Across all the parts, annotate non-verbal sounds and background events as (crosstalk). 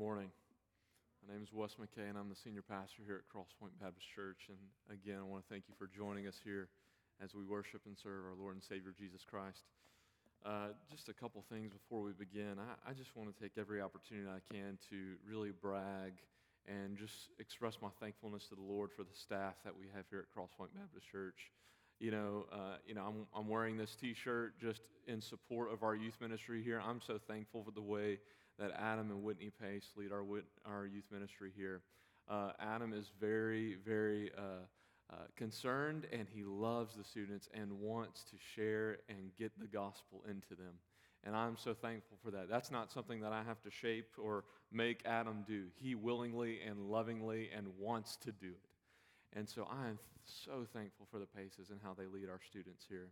morning. My name is Wes McKay, and I'm the senior pastor here at Crosspoint Baptist Church. And again, I want to thank you for joining us here as we worship and serve our Lord and Savior Jesus Christ. Uh, just a couple things before we begin. I, I just want to take every opportunity I can to really brag and just express my thankfulness to the Lord for the staff that we have here at Crosspoint Baptist Church. You know, uh, you know, I'm, I'm wearing this T-shirt just in support of our youth ministry here. I'm so thankful for the way that Adam and Whitney Pace lead our, our youth ministry here. Uh, Adam is very, very uh, uh, concerned and he loves the students and wants to share and get the gospel into them. And I'm so thankful for that. That's not something that I have to shape or make Adam do. He willingly and lovingly and wants to do it. And so I am so thankful for the Paces and how they lead our students here.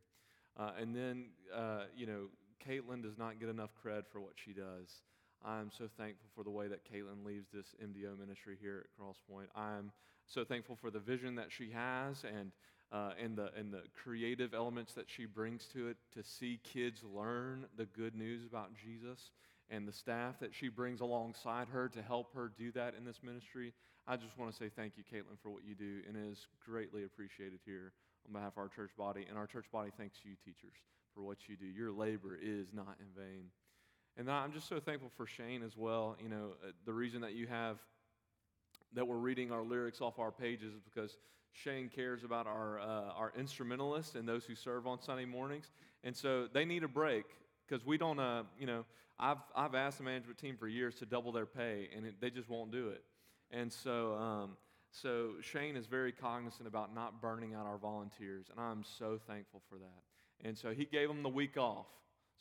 Uh, and then, uh, you know, Caitlin does not get enough cred for what she does. I'm so thankful for the way that Caitlin leads this MDO ministry here at Crosspoint. I'm so thankful for the vision that she has and, uh, and, the, and the creative elements that she brings to it to see kids learn the good news about Jesus and the staff that she brings alongside her to help her do that in this ministry. I just want to say thank you, Caitlin, for what you do, and it is greatly appreciated here on behalf of our church body. And our church body thanks you, teachers, for what you do. Your labor is not in vain. And I'm just so thankful for Shane as well. You know, uh, the reason that you have that we're reading our lyrics off our pages is because Shane cares about our uh, our instrumentalists and those who serve on Sunday mornings, and so they need a break because we don't. Uh, you know, I've I've asked the management team for years to double their pay, and it, they just won't do it. And so. Um, so Shane is very cognizant about not burning out our volunteers, and I'm so thankful for that. And so he gave them the week off.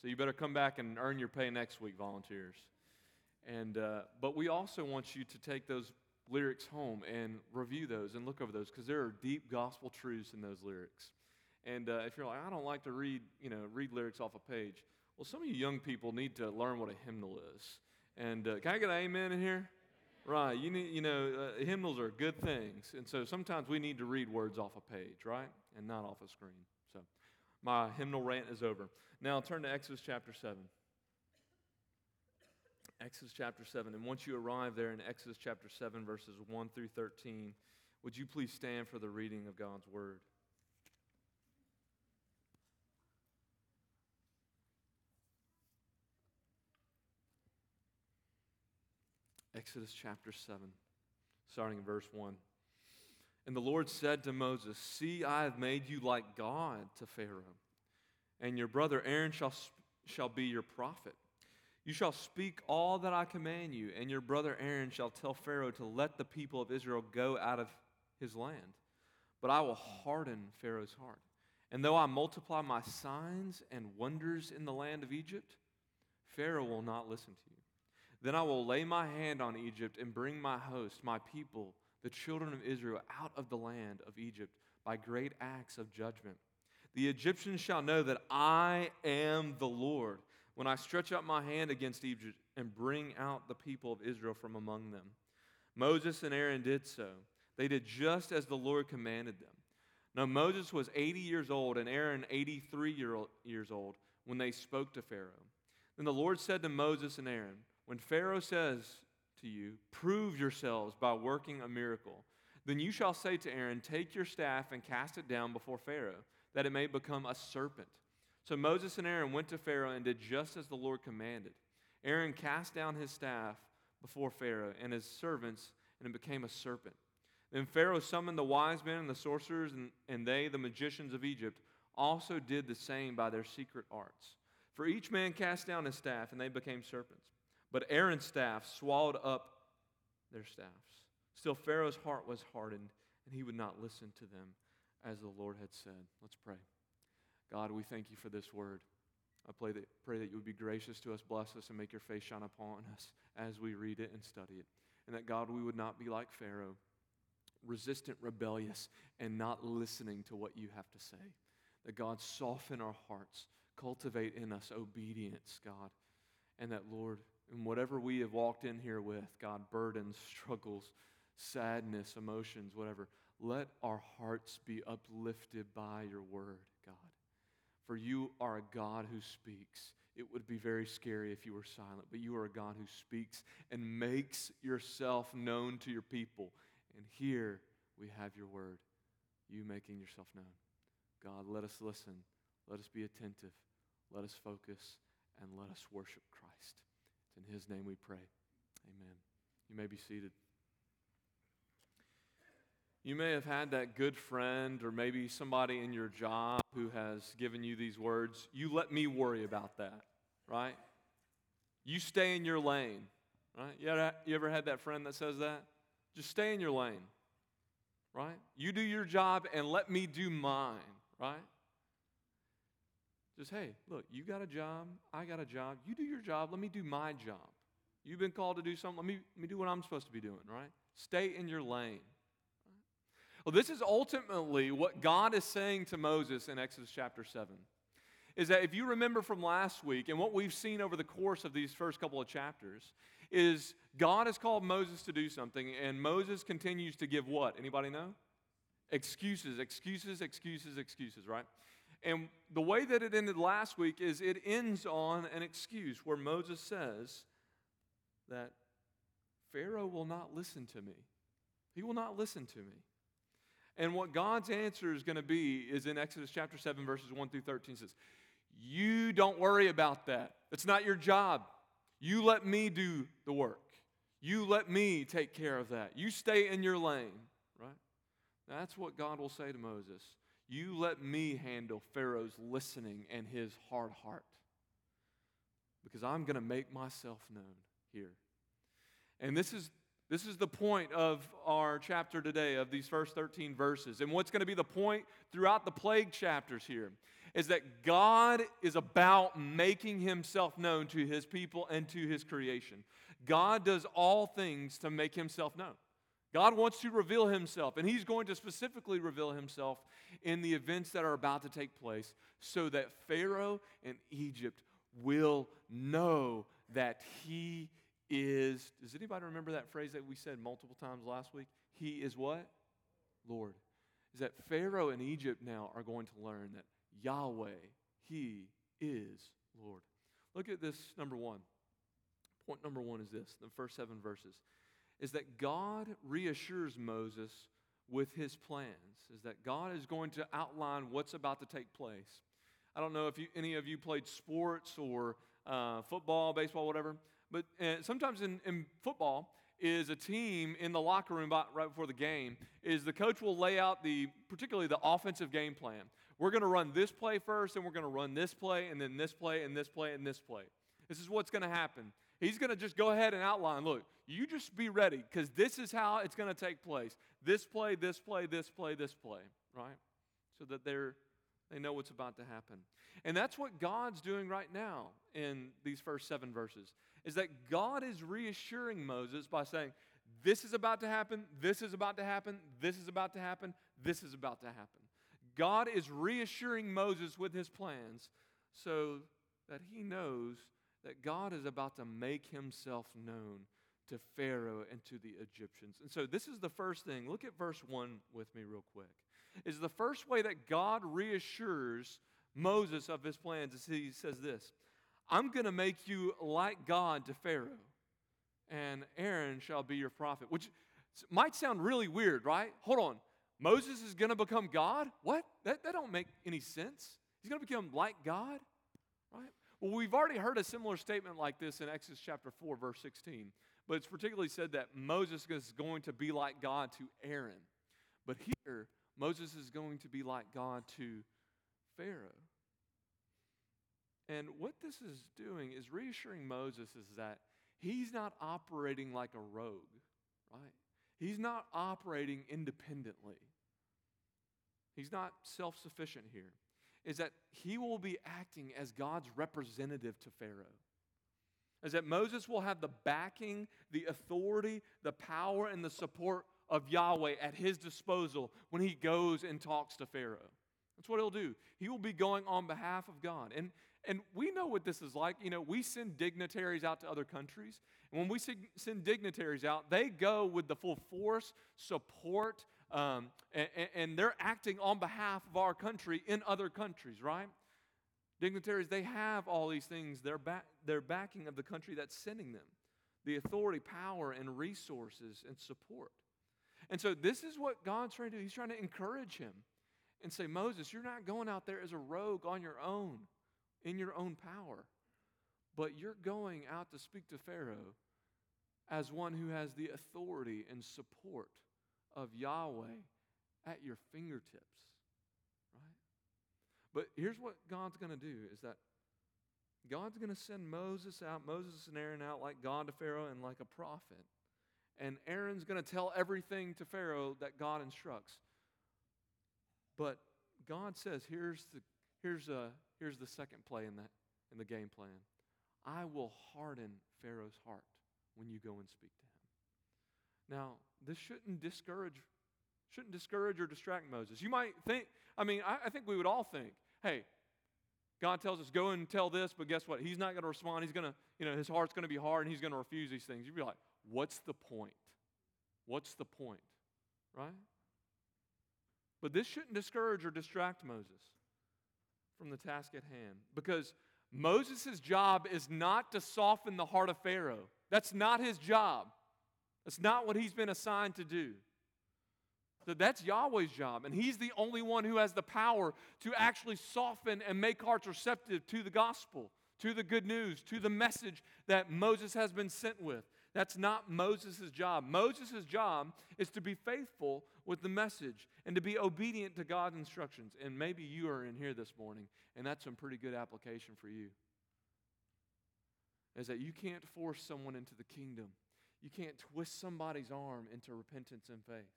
So you better come back and earn your pay next week, volunteers. And, uh, but we also want you to take those lyrics home and review those and look over those because there are deep gospel truths in those lyrics. And uh, if you're like, I don't like to read, you know, read lyrics off a page, well, some of you young people need to learn what a hymnal is. And uh, can I get an amen in here? Right. You need, you know, uh, hymnals are good things, and so sometimes we need to read words off a page, right, and not off a screen. My hymnal rant is over. Now turn to Exodus chapter 7. Exodus chapter 7. And once you arrive there in Exodus chapter 7, verses 1 through 13, would you please stand for the reading of God's word? Exodus chapter 7, starting in verse 1. And the Lord said to Moses, See, I have made you like God to Pharaoh and your brother Aaron shall, shall be your prophet. You shall speak all that I command you, and your brother Aaron shall tell Pharaoh to let the people of Israel go out of his land. But I will harden Pharaoh's heart. And though I multiply my signs and wonders in the land of Egypt, Pharaoh will not listen to you. Then I will lay my hand on Egypt and bring my host, my people, the children of Israel, out of the land of Egypt by great acts of judgment. The Egyptians shall know that I am the Lord when I stretch out my hand against Egypt and bring out the people of Israel from among them. Moses and Aaron did so. They did just as the Lord commanded them. Now, Moses was 80 years old and Aaron 83 years old when they spoke to Pharaoh. Then the Lord said to Moses and Aaron, When Pharaoh says to you, Prove yourselves by working a miracle, then you shall say to Aaron, Take your staff and cast it down before Pharaoh that it may become a serpent. So Moses and Aaron went to Pharaoh and did just as the Lord commanded. Aaron cast down his staff before Pharaoh and his servants, and it became a serpent. Then Pharaoh summoned the wise men and the sorcerers, and, and they, the magicians of Egypt, also did the same by their secret arts. For each man cast down his staff, and they became serpents. But Aaron's staff swallowed up their staffs. Still, Pharaoh's heart was hardened, and he would not listen to them as the Lord had said. Let's pray. God, we thank you for this word. I pray that, pray that you would be gracious to us, bless us, and make your face shine upon us as we read it and study it. And that, God, we would not be like Pharaoh, resistant, rebellious, and not listening to what you have to say. That, God, soften our hearts, cultivate in us obedience, God. And that, Lord, in whatever we have walked in here with, God, burdens, (laughs) struggles, sadness, emotions, whatever, let our hearts be uplifted by your word, God. For you are a God who speaks. it would be very scary if you were silent. But you are a God who speaks and makes yourself known to your people. And here we have your word, you making yourself known. God, let us listen. Let us be attentive. Let us focus and let us worship Christ. In His name we pray. Amen. You may be seated. You may have had that good friend or maybe somebody in your job who has given you these words. You let me worry about that, right? You stay in your lane, right? You ever, you ever had that friend that says that? Just stay in your lane, right? You do your job and let me do mine, right? Just, hey, look, you got a job, I got a job. You do your job, let me do my job. You've been called to do something, let me, let me do what I'm supposed to be doing, right? Stay in your lane. Well, this is ultimately what God is saying to Moses in Exodus chapter 7. Is that if you remember from last week and what we've seen over the course of these first couple of chapters, is God has called Moses to do something, and Moses continues to give what? Anybody know? Excuses, excuses, excuses, excuses, right? And the way that it ended last week is it ends on an excuse where Moses says that Pharaoh will not listen to me. He will not listen to me. And what God's answer is going to be is in Exodus chapter 7, verses 1 through 13 says, You don't worry about that. It's not your job. You let me do the work. You let me take care of that. You stay in your lane, right? That's what God will say to Moses. You let me handle Pharaoh's listening and his hard heart because I'm going to make myself known here. And this is this is the point of our chapter today, of these first 13 verses. And what's going to be the point throughout the plague chapters here is that God is about making himself known to his people and to his creation. God does all things to make himself known. God wants to reveal himself, and he's going to specifically reveal himself in the events that are about to take place so that Pharaoh and Egypt will know that he is, does anybody remember that phrase that we said multiple times last week? He is what? Lord. Is that Pharaoh and Egypt now are going to learn that Yahweh, He is Lord. Look at this number one. Point number one is this the first seven verses is that God reassures Moses with his plans, is that God is going to outline what's about to take place. I don't know if you, any of you played sports or uh, football, baseball, whatever, but uh, sometimes in, in football, is a team in the locker room right before the game is the coach will lay out the particularly the offensive game plan. We're going to run this play first and we're going to run this play and then this play and this play and this play. This is what's going to happen. He's going to just go ahead and outline look you just be ready because this is how it's going to take place. This play this play this play this play right? So that they're they know what's about to happen. And that's what god's doing right now in these first seven verses is that God is reassuring Moses by saying, This is about to happen, this is about to happen, this is about to happen, this is about to happen. God is reassuring Moses with his plans so that he knows that God is about to make himself known to Pharaoh and to the Egyptians. And so this is the first thing. Look at verse 1 with me, real quick. Is the first way that God reassures Moses of his plans is he says this I'm going to make you like God to Pharaoh, and Aaron shall be your prophet. Which might sound really weird, right? Hold on. Moses is going to become God? What? That, that don't make any sense. He's going to become like God, right? Well, we've already heard a similar statement like this in Exodus chapter 4, verse 16. But it's particularly said that Moses is going to be like God to Aaron. But here, Moses is going to be like God to Pharaoh. And what this is doing is reassuring Moses is that he's not operating like a rogue, right? He's not operating independently. He's not self sufficient here. Is that he will be acting as God's representative to Pharaoh. Is that Moses will have the backing, the authority, the power, and the support of Yahweh at his disposal when he goes and talks to Pharaoh. That's what he'll do. He will be going on behalf of God. And and we know what this is like. You know, we send dignitaries out to other countries. And when we send dignitaries out, they go with the full force, support, um, and, and they're acting on behalf of our country in other countries, right? Dignitaries, they have all these things. They're, back, they're backing of the country that's sending them the authority, power, and resources and support. And so, this is what God's trying to do. He's trying to encourage him and say, Moses, you're not going out there as a rogue on your own, in your own power, but you're going out to speak to Pharaoh as one who has the authority and support of Yahweh at your fingertips. But here's what God's going to do is that God's going to send Moses out, Moses and Aaron out like God to Pharaoh and like a prophet. And Aaron's going to tell everything to Pharaoh that God instructs. But God says, here's the, here's, a, here's the second play in, that, in the game plan I will harden Pharaoh's heart when you go and speak to him. Now, this shouldn't discourage, shouldn't discourage or distract Moses. You might think, I mean, I, I think we would all think, hey, God tells us, go and tell this, but guess what? He's not going to respond. He's going to, you know, his heart's going to be hard and he's going to refuse these things. You'd be like, what's the point? What's the point? Right? But this shouldn't discourage or distract Moses from the task at hand because Moses' job is not to soften the heart of Pharaoh. That's not his job. That's not what he's been assigned to do. So that's Yahweh's job. And He's the only one who has the power to actually soften and make hearts receptive to the gospel, to the good news, to the message that Moses has been sent with. That's not Moses' job. Moses' job is to be faithful with the message and to be obedient to God's instructions. And maybe you are in here this morning, and that's some pretty good application for you. Is that you can't force someone into the kingdom, you can't twist somebody's arm into repentance and faith.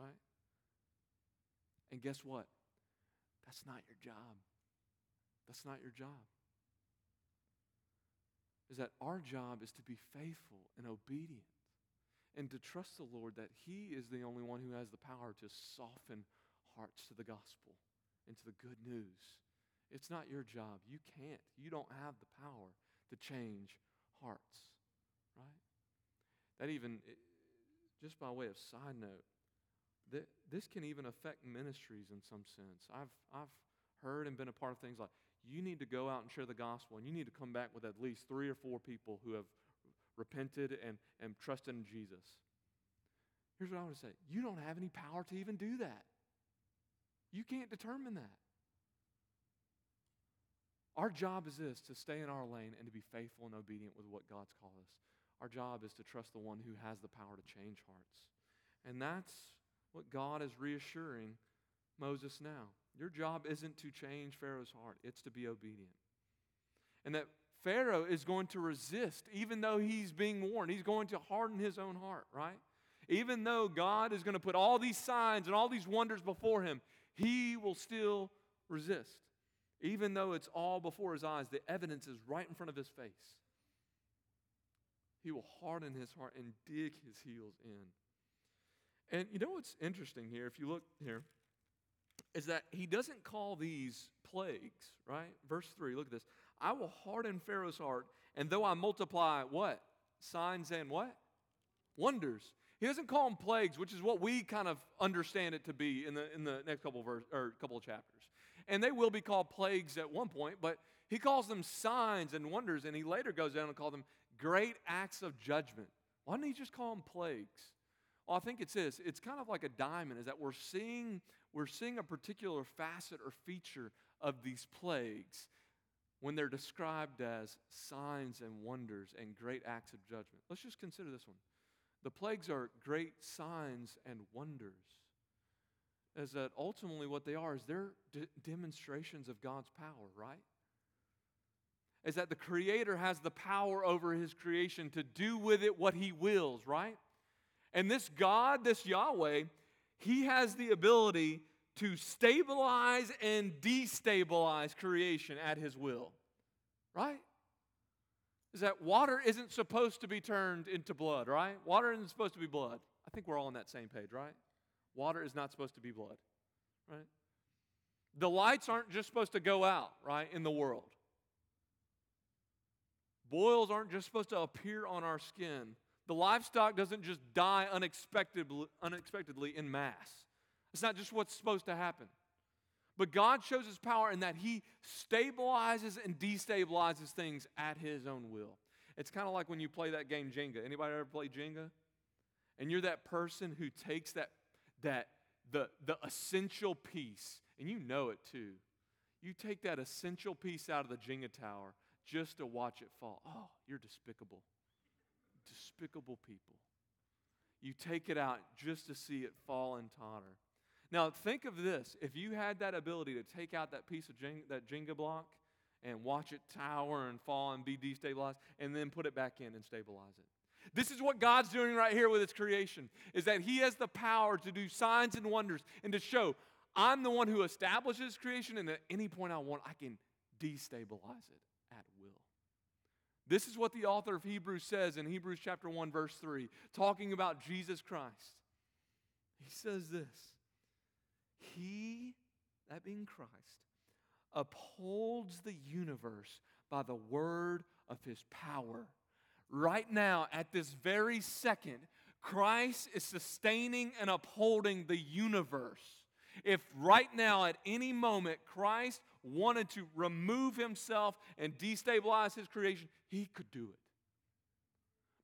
Right? And guess what? That's not your job. That's not your job. Is that our job is to be faithful and obedient and to trust the Lord that He is the only one who has the power to soften hearts to the gospel and to the good news. It's not your job. You can't. You don't have the power to change hearts, right? That even, just by way of side note, this can even affect ministries in some sense. I've, I've heard and been a part of things like you need to go out and share the gospel, and you need to come back with at least three or four people who have repented and, and trusted in Jesus. Here's what I want to say you don't have any power to even do that. You can't determine that. Our job is this to stay in our lane and to be faithful and obedient with what God's called us. Our job is to trust the one who has the power to change hearts. And that's what God is reassuring Moses now. Your job isn't to change Pharaoh's heart, it's to be obedient. And that Pharaoh is going to resist, even though he's being warned. He's going to harden his own heart, right? Even though God is going to put all these signs and all these wonders before him, he will still resist. Even though it's all before his eyes, the evidence is right in front of his face. He will harden his heart and dig his heels in. And you know what's interesting here, if you look here, is that he doesn't call these plagues, right? Verse 3, look at this. I will harden Pharaoh's heart, and though I multiply what? Signs and what? Wonders. He doesn't call them plagues, which is what we kind of understand it to be in the, in the next couple of verse, or couple of chapters. And they will be called plagues at one point, but he calls them signs and wonders, and he later goes down and calls them great acts of judgment. Why didn't he just call them plagues? Well, I think it's this. It's kind of like a diamond, is that we're seeing, we're seeing a particular facet or feature of these plagues when they're described as signs and wonders and great acts of judgment. Let's just consider this one. The plagues are great signs and wonders. Is that ultimately what they are is they're demonstrations of God's power, right? Is that the Creator has the power over His creation to do with it what He wills, right? And this God, this Yahweh, he has the ability to stabilize and destabilize creation at his will. Right? Is that water isn't supposed to be turned into blood, right? Water isn't supposed to be blood. I think we're all on that same page, right? Water is not supposed to be blood, right? The lights aren't just supposed to go out, right, in the world. Boils aren't just supposed to appear on our skin. The livestock doesn't just die unexpectedly, unexpectedly in mass. It's not just what's supposed to happen. But God shows his power in that he stabilizes and destabilizes things at his own will. It's kind of like when you play that game Jenga. Anybody ever play Jenga? And you're that person who takes that that the the essential piece, and you know it too. You take that essential piece out of the Jenga tower just to watch it fall. Oh, you're despicable. Despicable people. You take it out just to see it fall and totter. Now, think of this. If you had that ability to take out that piece of that Jenga block and watch it tower and fall and be destabilized and then put it back in and stabilize it. This is what God's doing right here with his creation is that he has the power to do signs and wonders and to show I'm the one who establishes creation and at any point I want I can destabilize it at will. This is what the author of Hebrews says in Hebrews chapter 1 verse 3 talking about Jesus Christ. He says this he, that being Christ, upholds the universe by the word of his power. Right now, at this very second, Christ is sustaining and upholding the universe. If right now, at any moment, Christ wanted to remove himself and destabilize his creation, he could do it.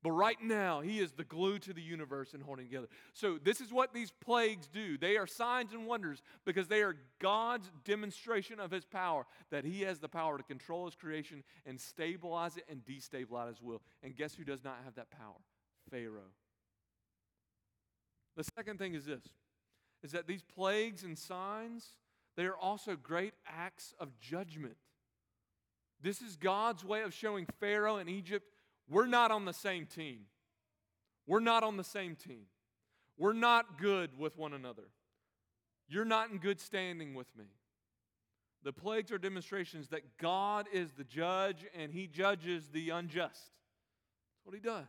But right now, he is the glue to the universe and holding together. So, this is what these plagues do. They are signs and wonders because they are God's demonstration of his power, that he has the power to control his creation and stabilize it and destabilize his will. And guess who does not have that power? Pharaoh. The second thing is this is that these plagues and signs, they are also great acts of judgment. This is God's way of showing Pharaoh and Egypt we're not on the same team. We're not on the same team. We're not good with one another. You're not in good standing with me. The plagues are demonstrations that God is the judge and he judges the unjust. That's what he does.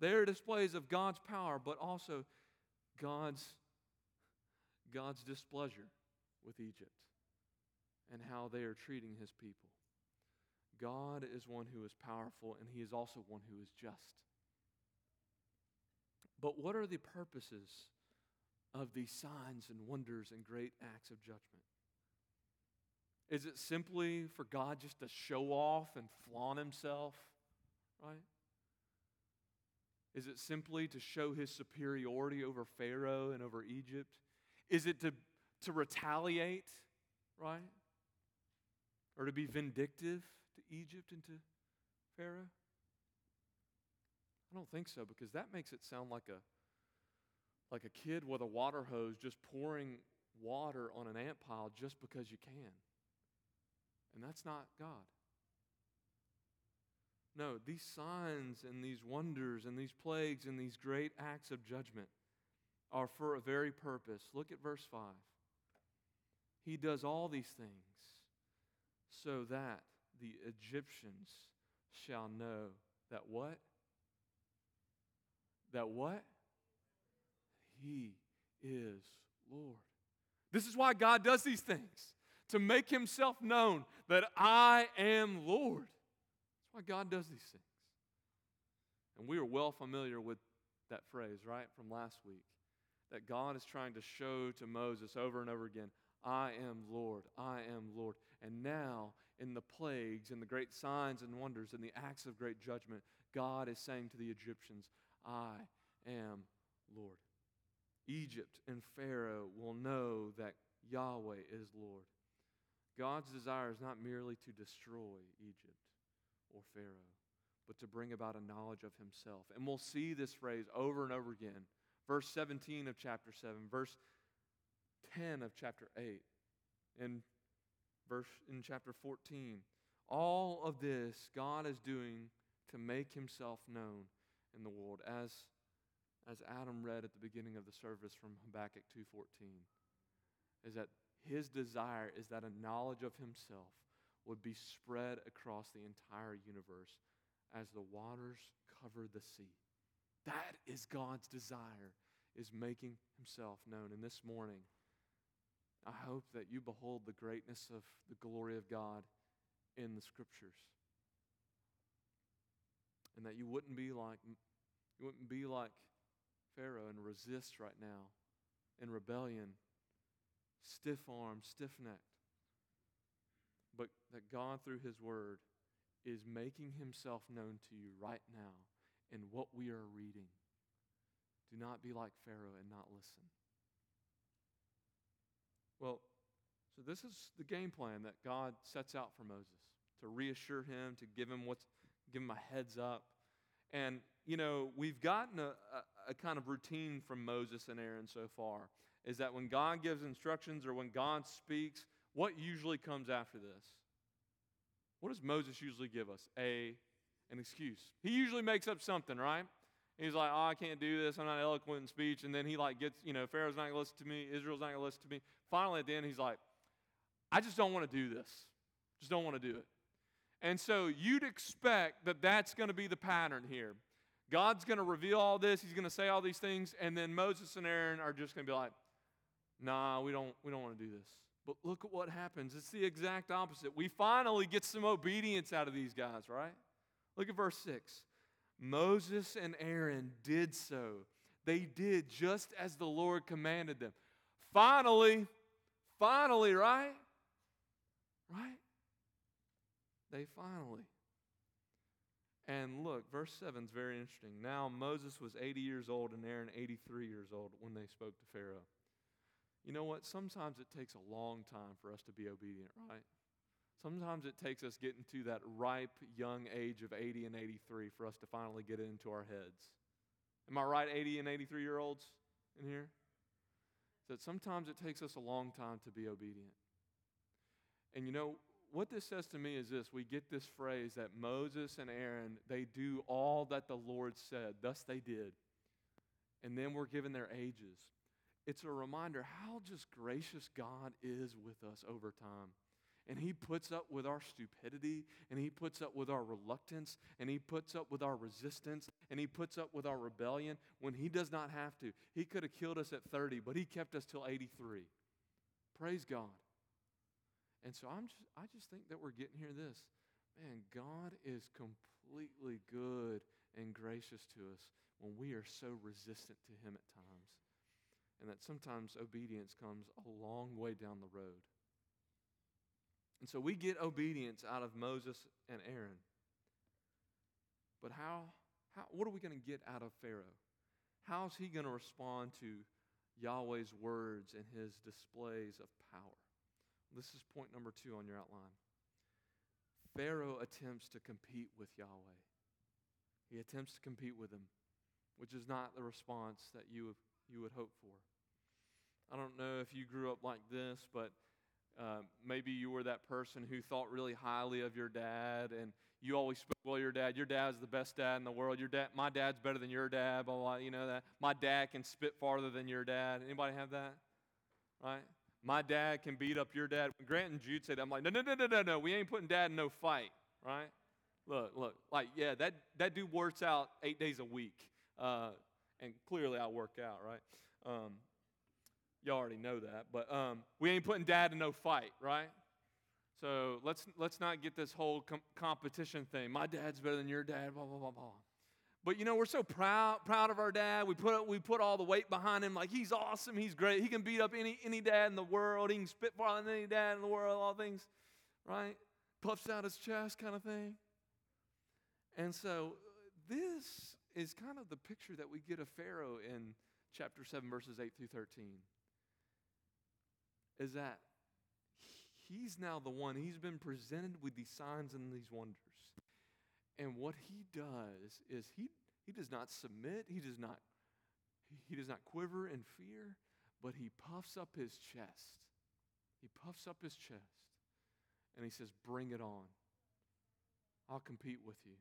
They are displays of God's power, but also God's, God's displeasure with Egypt and how they are treating his people. God is one who is powerful, and He is also one who is just. But what are the purposes of these signs and wonders and great acts of judgment? Is it simply for God just to show off and flaunt Himself, right? Is it simply to show His superiority over Pharaoh and over Egypt? Is it to, to retaliate, right? Or to be vindictive? to Egypt and to Pharaoh? I don't think so because that makes it sound like a like a kid with a water hose just pouring water on an ant pile just because you can. And that's not God. No, these signs and these wonders and these plagues and these great acts of judgment are for a very purpose. Look at verse 5. He does all these things so that the Egyptians shall know that what? That what? He is Lord. This is why God does these things to make himself known that I am Lord. That's why God does these things. And we are well familiar with that phrase, right, from last week. That God is trying to show to Moses over and over again, I am Lord, I am Lord. And now in the plagues and the great signs and wonders and the acts of great judgment, God is saying to the Egyptians, I am Lord. Egypt and Pharaoh will know that Yahweh is Lord. God's desire is not merely to destroy Egypt or Pharaoh, but to bring about a knowledge of himself. And we'll see this phrase over and over again. Verse 17 of chapter 7, verse 10 of chapter 8, and verse in chapter 14. All of this God is doing to make himself known in the world as as Adam read at the beginning of the service from Habakkuk 2:14 is that his desire is that a knowledge of himself would be spread across the entire universe as the waters cover the sea. That is God's desire is making himself known. And this morning I hope that you behold the greatness of the glory of God in the scriptures. And that you wouldn't be like you wouldn't be like Pharaoh and resist right now in rebellion stiff armed, stiff necked. But that God, through His Word, is making Himself known to you right now in what we are reading. Do not be like Pharaoh and not listen. Well, so this is the game plan that God sets out for Moses to reassure him, to give him what's give him a heads up. And you know, we've gotten a, a, a kind of routine from Moses and Aaron so far is that when God gives instructions or when God speaks, what usually comes after this? What does Moses usually give us? A an excuse. He usually makes up something, right? He's like, oh, I can't do this. I'm not eloquent in speech. And then he like gets, you know, Pharaoh's not going to listen to me. Israel's not going to listen to me. Finally, at the end, he's like, I just don't want to do this. Just don't want to do it. And so you'd expect that that's going to be the pattern here. God's going to reveal all this. He's going to say all these things, and then Moses and Aaron are just going to be like, "Nah, we don't. We don't want to do this." But look at what happens. It's the exact opposite. We finally get some obedience out of these guys, right? Look at verse six. Moses and Aaron did so. They did just as the Lord commanded them. Finally, finally, right? Right? They finally. And look, verse 7 is very interesting. Now Moses was 80 years old and Aaron 83 years old when they spoke to Pharaoh. You know what? Sometimes it takes a long time for us to be obedient, right? Sometimes it takes us getting to that ripe young age of 80 and 83 for us to finally get it into our heads. Am I right, 80 and 83 year olds in here? That sometimes it takes us a long time to be obedient. And you know, what this says to me is this we get this phrase that Moses and Aaron, they do all that the Lord said, thus they did. And then we're given their ages. It's a reminder how just gracious God is with us over time. And he puts up with our stupidity, and he puts up with our reluctance, and he puts up with our resistance, and he puts up with our rebellion when he does not have to. He could have killed us at 30, but he kept us till 83. Praise God. And so I'm just, I just think that we're getting here this. Man, God is completely good and gracious to us when we are so resistant to him at times. And that sometimes obedience comes a long way down the road. And so we get obedience out of Moses and Aaron. But how, how what are we going to get out of Pharaoh? How is he going to respond to Yahweh's words and his displays of power? This is point number two on your outline. Pharaoh attempts to compete with Yahweh. He attempts to compete with him, which is not the response that you, you would hope for. I don't know if you grew up like this, but uh, maybe you were that person who thought really highly of your dad, and you always spoke well your dad. Your dad's the best dad in the world. Your dad, my dad's better than your dad. Blah, blah, you know that. My dad can spit farther than your dad. Anybody have that? Right? My dad can beat up your dad. When Grant and Jude said, I'm like, no, no, no, no, no, no. We ain't putting dad in no fight, right? Look, look, like, yeah, that, that dude works out eight days a week. Uh, and clearly I work out, right? Um, Y'all already know that, but um, we ain't putting dad in no fight, right? So let's let's not get this whole com- competition thing. My dad's better than your dad, blah blah blah blah. But you know we're so proud proud of our dad. We put we put all the weight behind him. Like he's awesome. He's great. He can beat up any any dad in the world. He can spit farther than any dad in the world. All things, right? Puffs out his chest, kind of thing. And so this is kind of the picture that we get of Pharaoh in chapter 7, verses 8 through 13 is that he's now the one, he's been presented with these signs and these wonders. And what he does is he, he does not submit, he does not, he does not quiver in fear, but he puffs up his chest. He puffs up his chest and he says, Bring it on. I'll compete with you.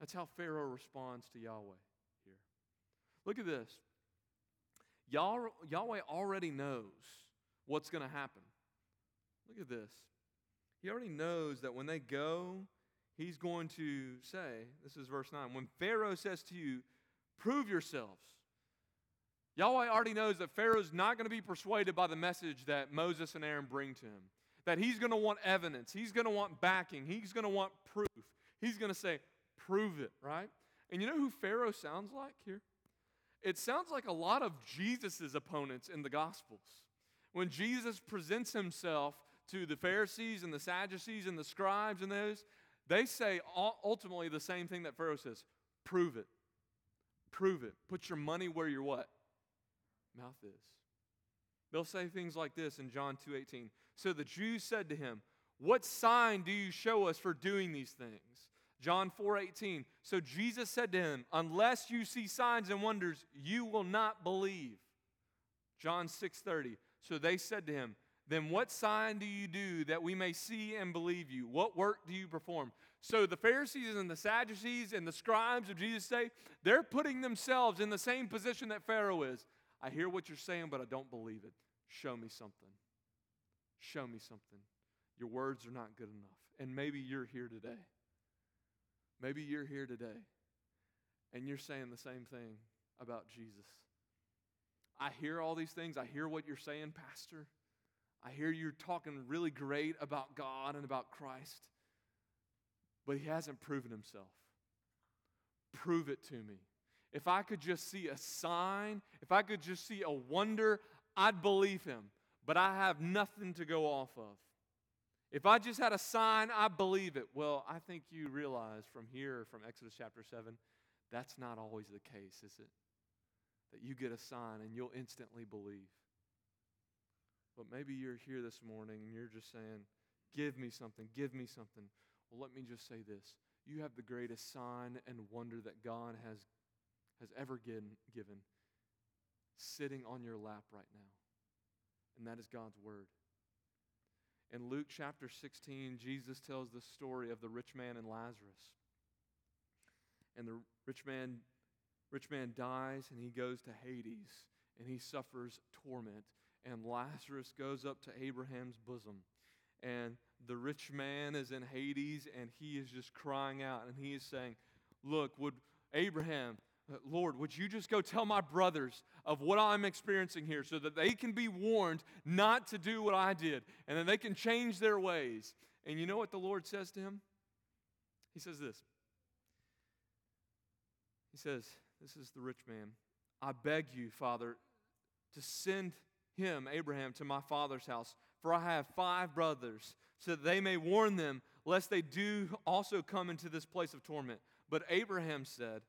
That's how Pharaoh responds to Yahweh here. Look at this. Yahweh already knows what's going to happen. Look at this. He already knows that when they go, he's going to say, this is verse 9, when Pharaoh says to you, prove yourselves. Yahweh already knows that Pharaoh's not going to be persuaded by the message that Moses and Aaron bring to him. That he's going to want evidence. He's going to want backing. He's going to want proof. He's going to say, prove it, right? And you know who Pharaoh sounds like here? It sounds like a lot of Jesus' opponents in the Gospels. When Jesus presents himself to the Pharisees and the Sadducees and the scribes and those, they say ultimately the same thing that Pharaoh says prove it. Prove it. Put your money where your what? Mouth is. They'll say things like this in John 2:18. So the Jews said to him, "What sign do you show us for doing these things?" John 4:18. So Jesus said to him, "Unless you see signs and wonders, you will not believe." John 6:30. So they said to him, then what sign do you do that we may see and believe you? What work do you perform? So the Pharisees and the Sadducees and the scribes of Jesus' day, they're putting themselves in the same position that Pharaoh is. I hear what you're saying, but I don't believe it. Show me something. Show me something. Your words are not good enough. And maybe you're here today. Maybe you're here today and you're saying the same thing about Jesus. I hear all these things. I hear what you're saying, Pastor. I hear you're talking really great about God and about Christ, but He hasn't proven Himself. Prove it to me. If I could just see a sign, if I could just see a wonder, I'd believe Him, but I have nothing to go off of. If I just had a sign, I believe it. Well, I think you realize from here, from Exodus chapter 7, that's not always the case, is it? That you get a sign and you'll instantly believe. But maybe you're here this morning and you're just saying, Give me something, give me something. Well, let me just say this. You have the greatest sign and wonder that God has, has ever given, given sitting on your lap right now. And that is God's Word. In Luke chapter 16, Jesus tells the story of the rich man and Lazarus. And the rich man, rich man dies and he goes to Hades and he suffers torment and Lazarus goes up to Abraham's bosom. And the rich man is in Hades and he is just crying out and he is saying, Look, would Abraham, uh, Lord, would you just go tell my brothers of what I'm experiencing here so that they can be warned not to do what I did and then they can change their ways? And you know what the Lord says to him? He says this. He says, This is the rich man. I beg you, Father, to send him, Abraham, to my father's house, for I have five brothers, so that they may warn them, lest they do also come into this place of torment. But Abraham said,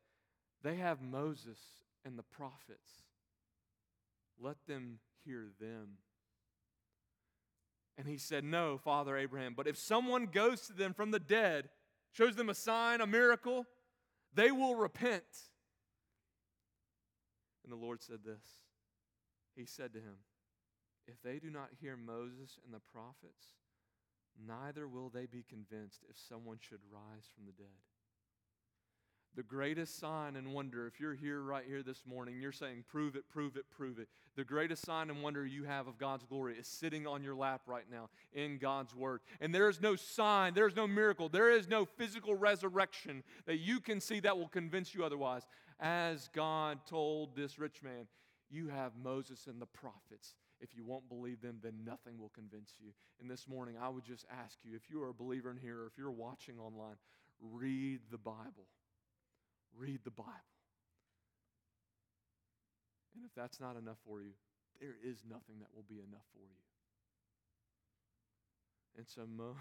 They have Moses and the prophets. Let them hear them. And he said, No, Father Abraham, but if someone goes to them from the dead, shows them a sign, a miracle, they will repent. And the Lord said this He said to him, if they do not hear Moses and the prophets, neither will they be convinced if someone should rise from the dead. The greatest sign and wonder, if you're here right here this morning, you're saying, prove it, prove it, prove it. The greatest sign and wonder you have of God's glory is sitting on your lap right now in God's Word. And there is no sign, there is no miracle, there is no physical resurrection that you can see that will convince you otherwise. As God told this rich man, you have Moses and the prophets if you won't believe them, then nothing will convince you. And this morning, I would just ask you if you are a believer in here or if you're watching online, read the Bible. Read the Bible. And if that's not enough for you, there is nothing that will be enough for you. And so, Mo,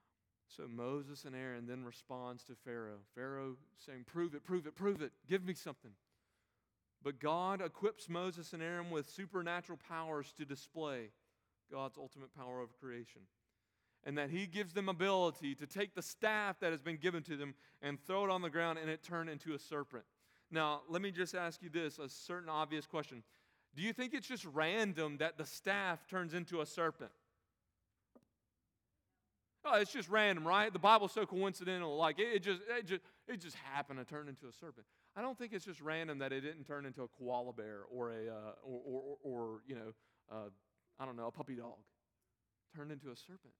(laughs) so Moses and Aaron then responds to Pharaoh. Pharaoh saying, "Prove it, prove it, prove it. Give me something." But God equips Moses and Aaron with supernatural powers to display God's ultimate power over creation. And that He gives them ability to take the staff that has been given to them and throw it on the ground and it turn into a serpent. Now, let me just ask you this a certain obvious question. Do you think it's just random that the staff turns into a serpent? Oh, it's just random, right? The Bible's so coincidental. Like it, it just, it just, it just happened to turn into a serpent. I don't think it's just random that it didn't turn into a koala bear or a uh, or, or, or, you know uh, I don't know a puppy dog, turned into a serpent,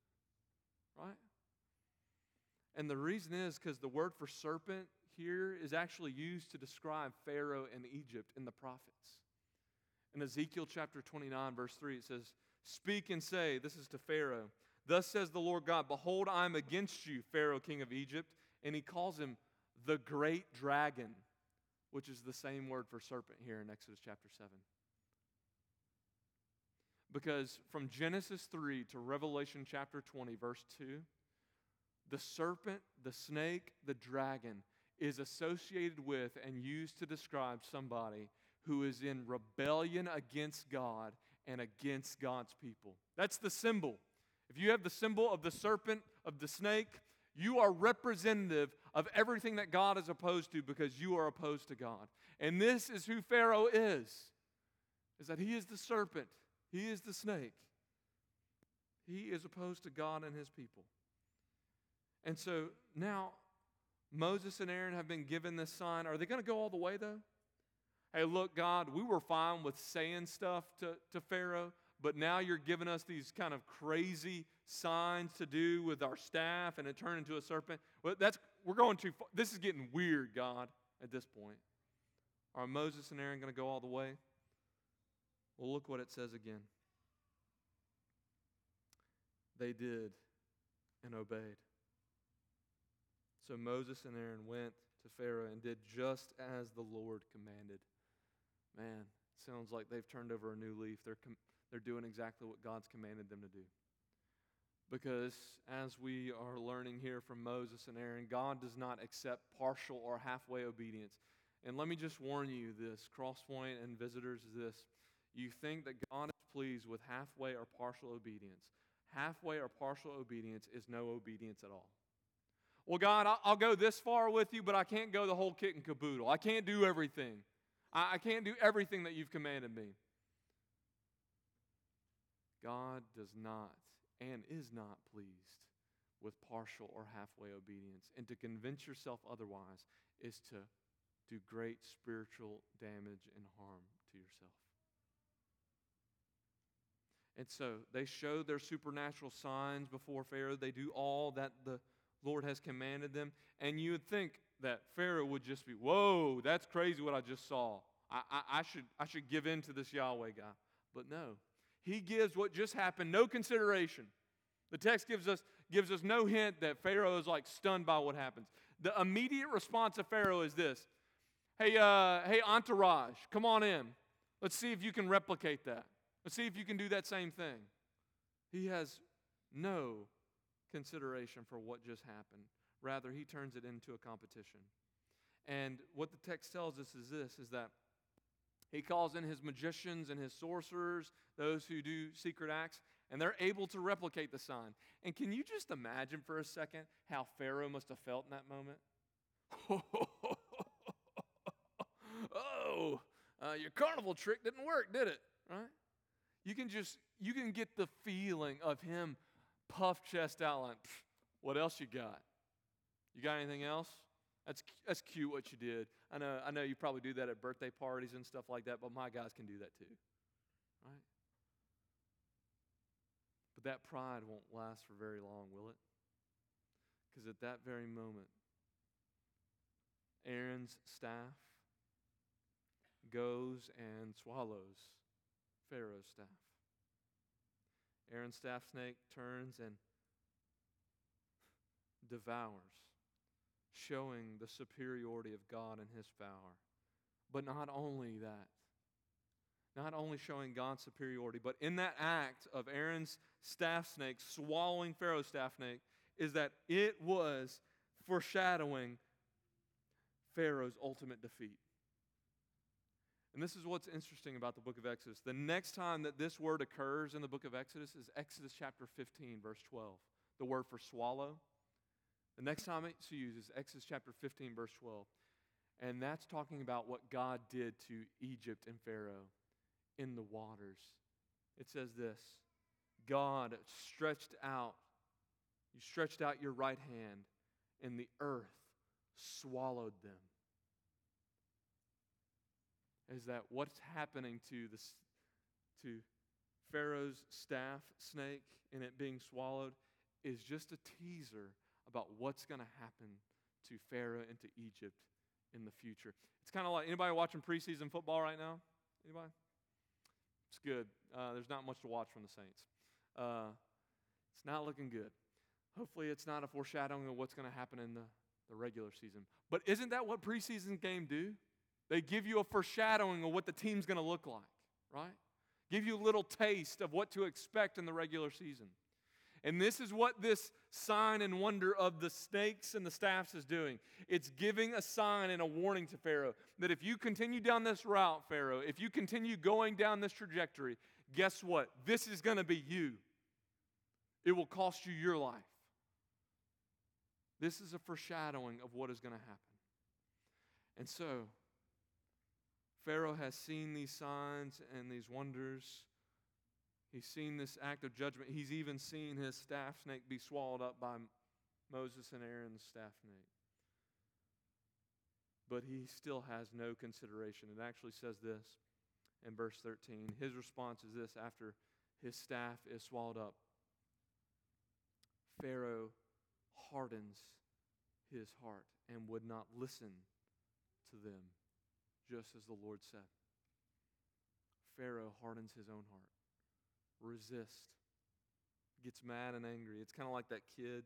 right? And the reason is because the word for serpent here is actually used to describe Pharaoh and Egypt in the prophets. In Ezekiel chapter 29, verse 3, it says, Speak and say, This is to Pharaoh, Thus says the Lord God, Behold, I am against you, Pharaoh, king of Egypt. And he calls him the great dragon which is the same word for serpent here in Exodus chapter 7. Because from Genesis 3 to Revelation chapter 20, verse 2, the serpent, the snake, the dragon is associated with and used to describe somebody who is in rebellion against God and against God's people. That's the symbol. If you have the symbol of the serpent, of the snake, you are representative of everything that God is opposed to because you are opposed to God. And this is who Pharaoh is. Is that he is the serpent, he is the snake. He is opposed to God and his people. And so now Moses and Aaron have been given this sign. Are they going to go all the way though? Hey, look, God, we were fine with saying stuff to, to Pharaoh, but now you're giving us these kind of crazy signs to do with our staff and it turned into a serpent. Well, that's we're going too far. This is getting weird, God, at this point. Are Moses and Aaron going to go all the way? Well, look what it says again. They did and obeyed. So Moses and Aaron went to Pharaoh and did just as the Lord commanded. Man, it sounds like they've turned over a new leaf. They're, com- they're doing exactly what God's commanded them to do. Because as we are learning here from Moses and Aaron, God does not accept partial or halfway obedience. And let me just warn you this, Crosspoint and visitors, is this. You think that God is pleased with halfway or partial obedience. Halfway or partial obedience is no obedience at all. Well, God, I'll go this far with you, but I can't go the whole kit and caboodle. I can't do everything. I can't do everything that you've commanded me. God does not and is not pleased with partial or halfway obedience. And to convince yourself otherwise is to do great spiritual damage and harm to yourself. And so they show their supernatural signs before Pharaoh. They do all that the Lord has commanded them. And you would think that Pharaoh would just be, whoa, that's crazy what I just saw. I, I, I, should, I should give in to this Yahweh guy. But no, he gives what just happened no consideration. The text gives us, gives us no hint that Pharaoh is like stunned by what happens. The immediate response of Pharaoh is this Hey, uh, hey, entourage, come on in. Let's see if you can replicate that. Let's see if you can do that same thing. He has no consideration for what just happened. Rather, he turns it into a competition. And what the text tells us is this is that he calls in his magicians and his sorcerers, those who do secret acts, and they're able to replicate the sign. And can you just imagine for a second how Pharaoh must have felt in that moment? (laughs) oh, uh, your carnival trick didn't work, did it? Right? You can just you can get the feeling of him puff chest out like, what else you got? You got anything else? That's, that's cute what you did. I know, I know you probably do that at birthday parties and stuff like that, but my guys can do that too. Right? But that pride won't last for very long, will it? Because at that very moment, Aaron's staff goes and swallows Pharaoh's staff. Aaron's staff snake turns and devours, showing the superiority of God and his power. But not only that, not only showing God's superiority, but in that act of Aaron's staff snake swallowing Pharaoh's staff snake, is that it was foreshadowing Pharaoh's ultimate defeat. And this is what's interesting about the book of Exodus. The next time that this word occurs in the book of Exodus is Exodus chapter 15, verse 12. The word for swallow. The next time it's used is Exodus chapter 15, verse 12. And that's talking about what God did to Egypt and Pharaoh in the waters. It says this God stretched out, you stretched out your right hand, and the earth swallowed them is that what's happening to, this, to Pharaoh's staff snake and it being swallowed is just a teaser about what's going to happen to Pharaoh and to Egypt in the future. It's kind of like anybody watching preseason football right now? Anybody? It's good. Uh, there's not much to watch from the Saints. Uh, it's not looking good. Hopefully, it's not a foreshadowing of what's going to happen in the, the regular season. But isn't that what preseason game do? They give you a foreshadowing of what the team's going to look like, right? give you a little taste of what to expect in the regular season. And this is what this sign and wonder of the snakes and the staffs is doing. It's giving a sign and a warning to Pharaoh that if you continue down this route, Pharaoh, if you continue going down this trajectory, guess what? This is going to be you. It will cost you your life. This is a foreshadowing of what is going to happen. And so, Pharaoh has seen these signs and these wonders. He's seen this act of judgment. He's even seen his staff snake be swallowed up by Moses and Aaron's staff snake. But he still has no consideration. It actually says this in verse 13. His response is this after his staff is swallowed up Pharaoh hardens his heart and would not listen to them, just as the Lord said. Pharaoh hardens his own heart, resists, gets mad and angry. It's kind of like that kid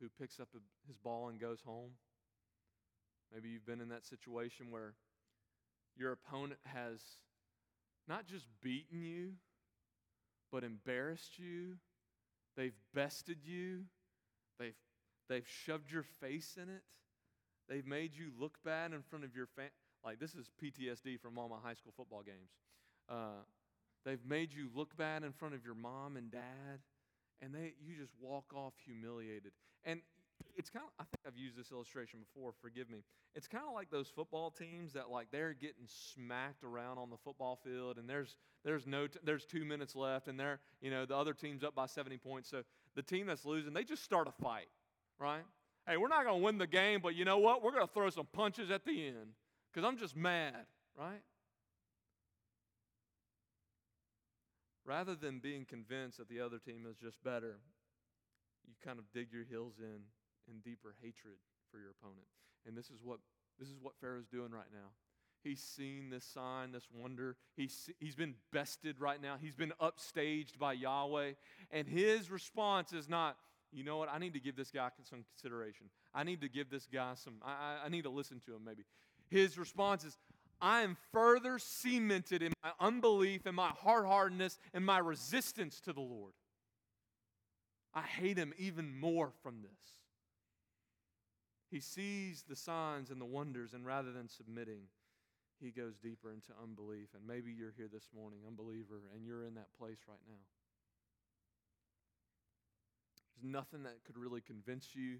who picks up his ball and goes home. Maybe you've been in that situation where your opponent has not just beaten you, but embarrassed you. They've bested you. They've They've shoved your face in it. They've made you look bad in front of your family. Like, this is PTSD from all my high school football games. Uh, they've made you look bad in front of your mom and dad, and they, you just walk off humiliated. And it's kind of, I think I've used this illustration before, forgive me. It's kind of like those football teams that, like, they're getting smacked around on the football field, and there's, there's, no t- there's two minutes left, and they're, you know, the other team's up by 70 points. So the team that's losing, they just start a fight right? Hey, we're not going to win the game, but you know what? We're going to throw some punches at the end because I'm just mad, right? Rather than being convinced that the other team is just better, you kind of dig your heels in in deeper hatred for your opponent. And this is what this is what Pharaoh's doing right now. He's seen this sign, this wonder. He's, he's been bested right now. He's been upstaged by Yahweh. And his response is not, you know what? I need to give this guy some consideration. I need to give this guy some, I, I need to listen to him maybe. His response is, I am further cemented in my unbelief and my hard hardness and my resistance to the Lord. I hate him even more from this. He sees the signs and the wonders, and rather than submitting, he goes deeper into unbelief. And maybe you're here this morning, unbeliever, and you're in that place right now. There's nothing that could really convince you.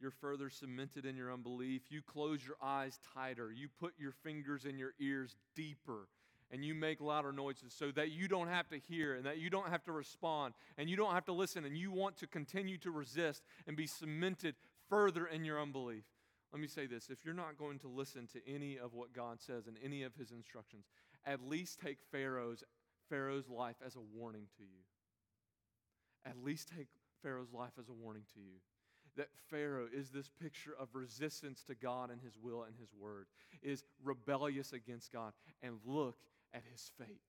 You're further cemented in your unbelief. You close your eyes tighter. You put your fingers in your ears deeper. And you make louder noises so that you don't have to hear and that you don't have to respond and you don't have to listen and you want to continue to resist and be cemented further in your unbelief. Let me say this if you're not going to listen to any of what God says and any of his instructions, at least take Pharaoh's, Pharaoh's life as a warning to you. At least take Pharaoh's life as a warning to you. That Pharaoh is this picture of resistance to God and his will and his word, is rebellious against God. And look at his fate.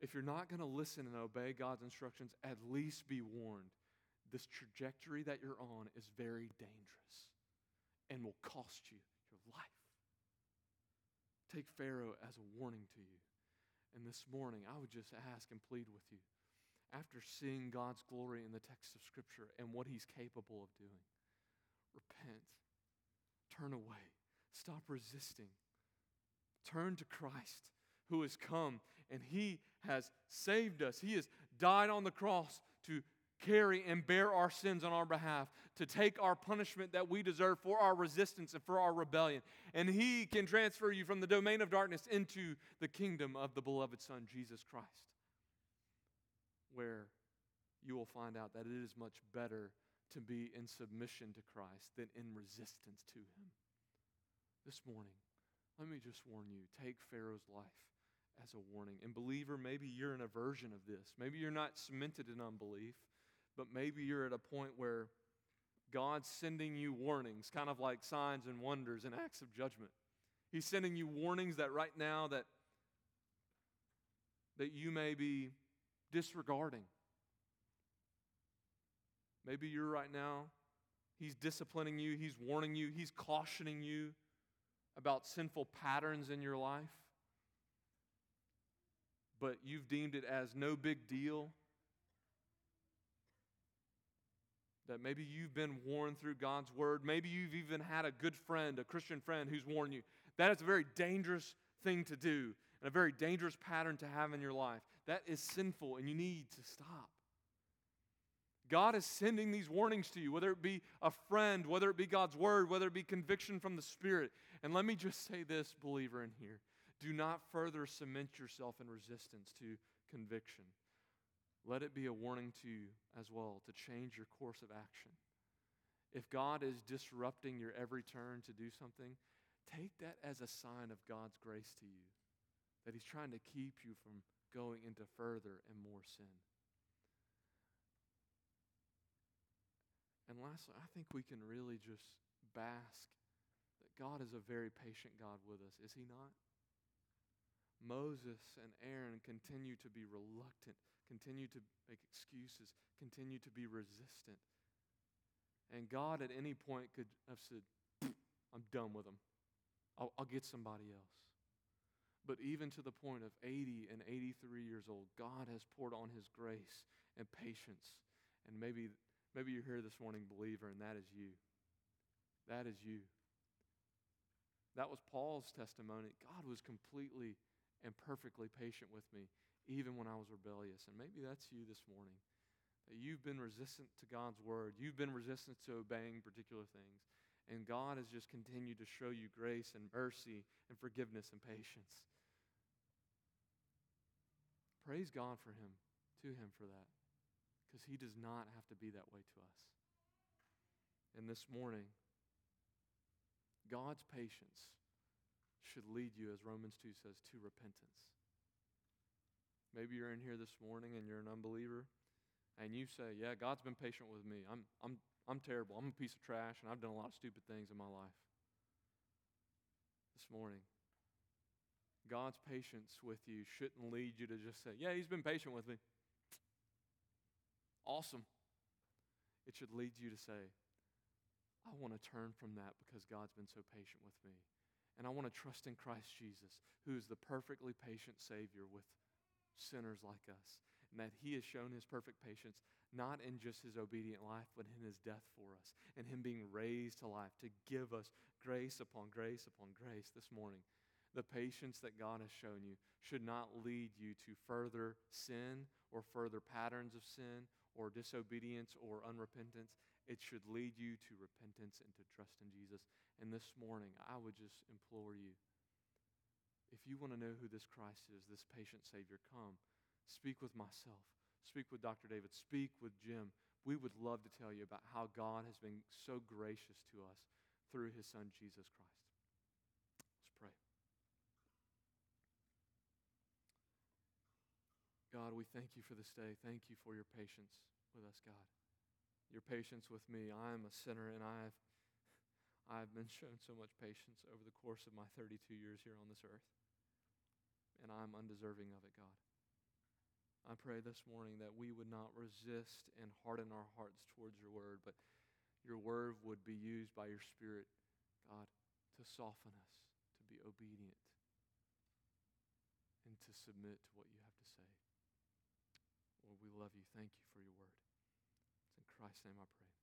If you're not going to listen and obey God's instructions, at least be warned. This trajectory that you're on is very dangerous and will cost you your life. Take Pharaoh as a warning to you. And this morning, I would just ask and plead with you after seeing God's glory in the text of Scripture and what He's capable of doing. Repent. Turn away. Stop resisting. Turn to Christ who has come and He has saved us. He has died on the cross to carry and bear our sins on our behalf, to take our punishment that we deserve for our resistance and for our rebellion. And He can transfer you from the domain of darkness into the kingdom of the beloved Son, Jesus Christ where you will find out that it is much better to be in submission to Christ than in resistance to Him. This morning, let me just warn you take Pharaoh's life as a warning. And, believer, maybe you're in a version of this. Maybe you're not cemented in unbelief, but maybe you're at a point where God's sending you warnings, kind of like signs and wonders and acts of judgment. He's sending you warnings that right now that, that you may be disregarding. Maybe you're right now, He's disciplining you, He's warning you, He's cautioning you about sinful patterns in your life. but you've deemed it as no big deal. That maybe you've been warned through God's word. Maybe you've even had a good friend, a Christian friend, who's warned you. That is a very dangerous thing to do and a very dangerous pattern to have in your life. That is sinful, and you need to stop. God is sending these warnings to you, whether it be a friend, whether it be God's word, whether it be conviction from the Spirit. And let me just say this, believer, in here do not further cement yourself in resistance to conviction. Let it be a warning to you as well to change your course of action. If God is disrupting your every turn to do something, take that as a sign of God's grace to you, that He's trying to keep you from going into further and more sin. And lastly, I think we can really just bask that God is a very patient God with us, is He not? Moses and Aaron continue to be reluctant, continue to make excuses, continue to be resistant. And God at any point could have said, I'm done with them. I'll, I'll get somebody else. But even to the point of 80 and 83 years old, God has poured on his grace and patience. And maybe Maybe you're here this morning, believer, and that is you. That is you. That was Paul's testimony. God was completely and perfectly patient with me, even when I was rebellious. And maybe that's you this morning. That you've been resistant to God's word, you've been resistant to obeying particular things. And God has just continued to show you grace and mercy and forgiveness and patience. Praise God for Him, to Him for that because He does not have to be that way to us. And this morning, God's patience should lead you, as Romans 2 says, to repentance. Maybe you're in here this morning and you're an unbeliever, and you say, Yeah, God's been patient with me. I'm, I'm, I'm terrible. I'm a piece of trash, and I've done a lot of stupid things in my life. This morning, God's patience with you shouldn't lead you to just say, Yeah, He's been patient with me. Awesome. It should lead you to say, I want to turn from that because God's been so patient with me. And I want to trust in Christ Jesus, who is the perfectly patient Savior with sinners like us. And that He has shown His perfect patience, not in just His obedient life, but in His death for us, and Him being raised to life to give us grace upon grace upon grace this morning. The patience that God has shown you should not lead you to further sin or further patterns of sin or disobedience or unrepentance. It should lead you to repentance and to trust in Jesus. And this morning, I would just implore you if you want to know who this Christ is, this patient Savior, come. Speak with myself. Speak with Dr. David. Speak with Jim. We would love to tell you about how God has been so gracious to us through his Son, Jesus Christ. Let's pray. God, we thank you for this day. Thank you for your patience with us, God. Your patience with me. I am a sinner, and I've, (laughs) I've been shown so much patience over the course of my 32 years here on this earth. And I'm undeserving of it, God. I pray this morning that we would not resist and harden our hearts towards your word, but your word would be used by your Spirit, God, to soften us, to be obedient, and to submit to what you have we love you. Thank you for your word. It's in Christ's name I pray.